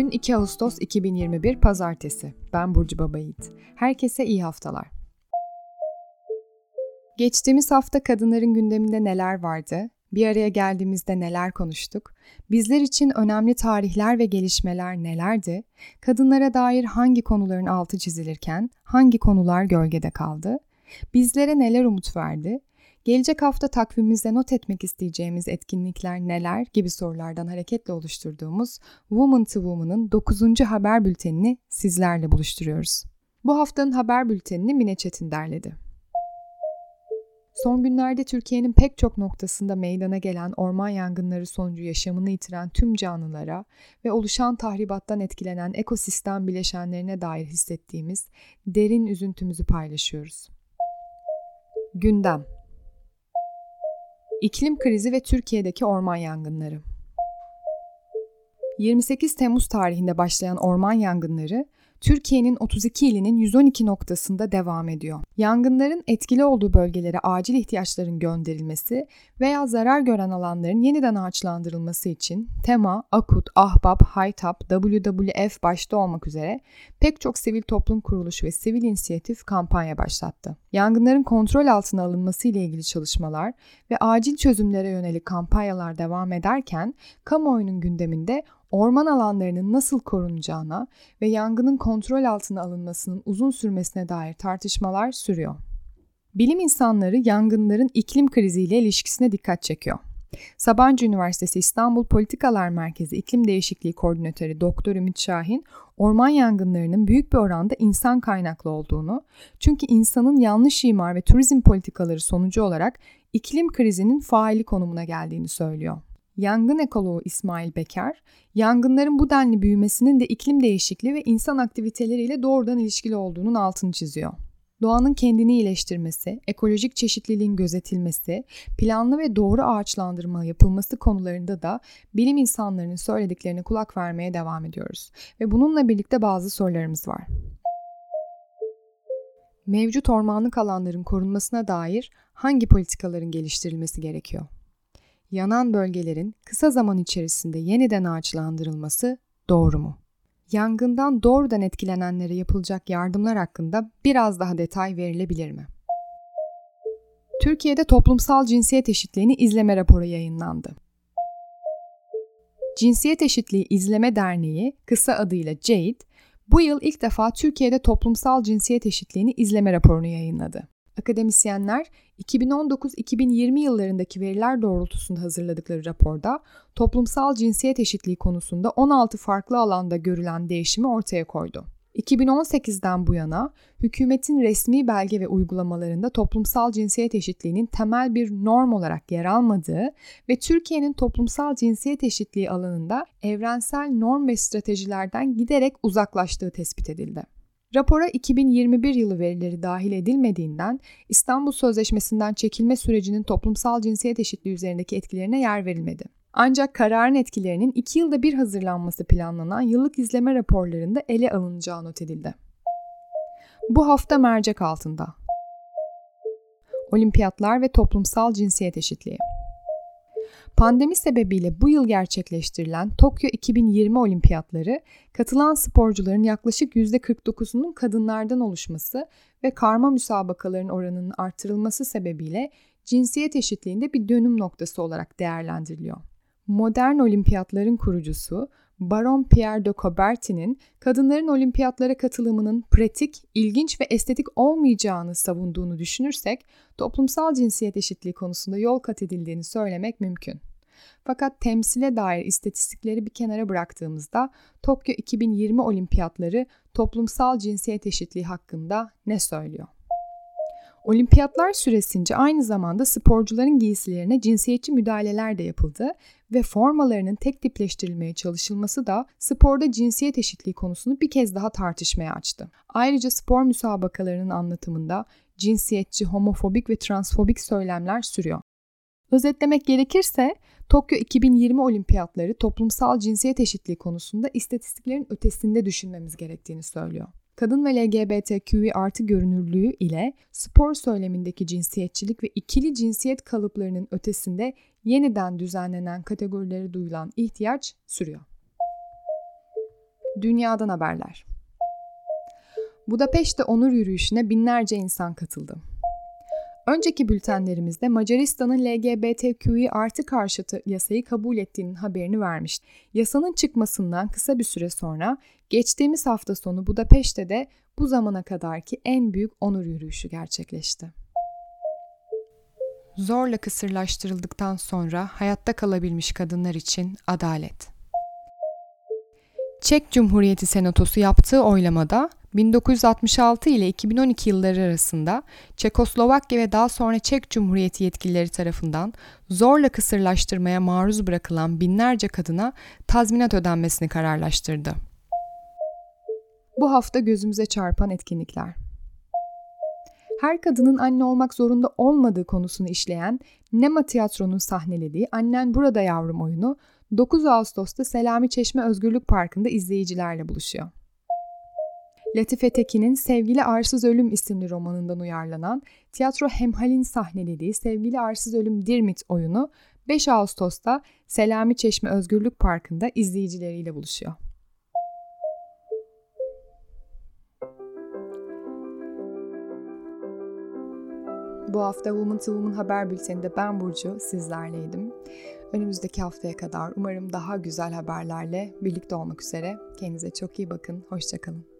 Bugün 2 Ağustos 2021 Pazartesi. Ben Burcu Babayit. Herkese iyi haftalar. Geçtiğimiz hafta kadınların gündeminde neler vardı? Bir araya geldiğimizde neler konuştuk? Bizler için önemli tarihler ve gelişmeler nelerdi? Kadınlara dair hangi konuların altı çizilirken hangi konular gölgede kaldı? Bizlere neler umut verdi? Gelecek hafta takvimimizde not etmek isteyeceğimiz etkinlikler neler gibi sorulardan hareketle oluşturduğumuz Woman to Woman'ın 9. haber bültenini sizlerle buluşturuyoruz. Bu haftanın haber bültenini Mine Çetin derledi. Son günlerde Türkiye'nin pek çok noktasında meydana gelen orman yangınları sonucu yaşamını yitiren tüm canlılara ve oluşan tahribattan etkilenen ekosistem bileşenlerine dair hissettiğimiz derin üzüntümüzü paylaşıyoruz. Gündem İklim krizi ve Türkiye'deki orman yangınları. 28 Temmuz tarihinde başlayan orman yangınları Türkiye'nin 32 ilinin 112 noktasında devam ediyor. Yangınların etkili olduğu bölgelere acil ihtiyaçların gönderilmesi veya zarar gören alanların yeniden ağaçlandırılması için TEMA, AKUT, AHBAP, HAYTAP, WWF başta olmak üzere pek çok sivil toplum kuruluşu ve sivil inisiyatif kampanya başlattı. Yangınların kontrol altına alınması ile ilgili çalışmalar ve acil çözümlere yönelik kampanyalar devam ederken kamuoyunun gündeminde orman alanlarının nasıl korunacağına ve yangının kontrol altına alınmasının uzun sürmesine dair tartışmalar sürüyor. Bilim insanları yangınların iklim kriziyle ilişkisine dikkat çekiyor. Sabancı Üniversitesi İstanbul Politikalar Merkezi İklim Değişikliği Koordinatörü Doktor Ümit Şahin, orman yangınlarının büyük bir oranda insan kaynaklı olduğunu, çünkü insanın yanlış imar ve turizm politikaları sonucu olarak iklim krizinin faili konumuna geldiğini söylüyor. Yangın ekoloğu İsmail Bekar, yangınların bu denli büyümesinin de iklim değişikliği ve insan aktiviteleriyle doğrudan ilişkili olduğunun altını çiziyor. Doğanın kendini iyileştirmesi, ekolojik çeşitliliğin gözetilmesi, planlı ve doğru ağaçlandırma yapılması konularında da bilim insanlarının söylediklerine kulak vermeye devam ediyoruz. Ve bununla birlikte bazı sorularımız var. Mevcut ormanlık alanların korunmasına dair hangi politikaların geliştirilmesi gerekiyor? Yanan bölgelerin kısa zaman içerisinde yeniden ağaçlandırılması doğru mu? Yangından doğrudan etkilenenlere yapılacak yardımlar hakkında biraz daha detay verilebilir mi? Türkiye'de toplumsal cinsiyet eşitliğini izleme raporu yayınlandı. Cinsiyet Eşitliği İzleme Derneği, kısa adıyla CEID, bu yıl ilk defa Türkiye'de toplumsal cinsiyet eşitliğini izleme raporunu yayınladı. Akademisyenler 2019-2020 yıllarındaki veriler doğrultusunda hazırladıkları raporda toplumsal cinsiyet eşitliği konusunda 16 farklı alanda görülen değişimi ortaya koydu. 2018'den bu yana hükümetin resmi belge ve uygulamalarında toplumsal cinsiyet eşitliğinin temel bir norm olarak yer almadığı ve Türkiye'nin toplumsal cinsiyet eşitliği alanında evrensel norm ve stratejilerden giderek uzaklaştığı tespit edildi. Rapora 2021 yılı verileri dahil edilmediğinden İstanbul Sözleşmesi'nden çekilme sürecinin toplumsal cinsiyet eşitliği üzerindeki etkilerine yer verilmedi. Ancak kararın etkilerinin 2 yılda bir hazırlanması planlanan yıllık izleme raporlarında ele alınacağı not edildi. Bu hafta mercek altında. Olimpiyatlar ve toplumsal cinsiyet eşitliği. Pandemi sebebiyle bu yıl gerçekleştirilen Tokyo 2020 olimpiyatları katılan sporcuların yaklaşık %49'unun kadınlardan oluşması ve karma müsabakaların oranının artırılması sebebiyle cinsiyet eşitliğinde bir dönüm noktası olarak değerlendiriliyor. Modern olimpiyatların kurucusu Baron Pierre de Coubertin'in kadınların olimpiyatlara katılımının pratik, ilginç ve estetik olmayacağını savunduğunu düşünürsek toplumsal cinsiyet eşitliği konusunda yol kat edildiğini söylemek mümkün. Fakat temsile dair istatistikleri bir kenara bıraktığımızda Tokyo 2020 olimpiyatları toplumsal cinsiyet eşitliği hakkında ne söylüyor? Olimpiyatlar süresince aynı zamanda sporcuların giysilerine cinsiyetçi müdahaleler de yapıldı ve formalarının tek tipleştirilmeye çalışılması da sporda cinsiyet eşitliği konusunu bir kez daha tartışmaya açtı. Ayrıca spor müsabakalarının anlatımında cinsiyetçi, homofobik ve transfobik söylemler sürüyor. Özetlemek gerekirse Tokyo 2020 olimpiyatları toplumsal cinsiyet eşitliği konusunda istatistiklerin ötesinde düşünmemiz gerektiğini söylüyor. Kadın ve LGBTQI artı görünürlüğü ile spor söylemindeki cinsiyetçilik ve ikili cinsiyet kalıplarının ötesinde yeniden düzenlenen kategorileri duyulan ihtiyaç sürüyor. Dünyadan haberler. Budapeşte onur yürüyüşüne binlerce insan katıldı. Önceki bültenlerimizde Macaristan'ın LGBTQI artı karşıtı yasayı kabul ettiğinin haberini vermişti. Yasanın çıkmasından kısa bir süre sonra geçtiğimiz hafta sonu Budapeşte de bu zamana kadarki en büyük onur yürüyüşü gerçekleşti. Zorla kısırlaştırıldıktan sonra hayatta kalabilmiş kadınlar için adalet. Çek Cumhuriyeti Senatosu yaptığı oylamada 1966 ile 2012 yılları arasında Çekoslovakya ve daha sonra Çek Cumhuriyeti yetkilileri tarafından zorla kısırlaştırmaya maruz bırakılan binlerce kadına tazminat ödenmesini kararlaştırdı. Bu hafta gözümüze çarpan etkinlikler. Her kadının anne olmak zorunda olmadığı konusunu işleyen Nema Tiyatro'nun sahnelediği Annen Burada Yavrum oyunu 9 Ağustos'ta Selami Çeşme Özgürlük Parkı'nda izleyicilerle buluşuyor. Latife Tekin'in Sevgili Arsız Ölüm isimli romanından uyarlanan tiyatro hemhalin sahnelediği Sevgili Arsız Ölüm Dirmit oyunu 5 Ağustos'ta Selami Çeşme Özgürlük Parkı'nda izleyicileriyle buluşuyor. Bu hafta Woman to Woman haber bülteninde ben Burcu sizlerleydim. Önümüzdeki haftaya kadar umarım daha güzel haberlerle birlikte olmak üzere. Kendinize çok iyi bakın. Hoşçakalın.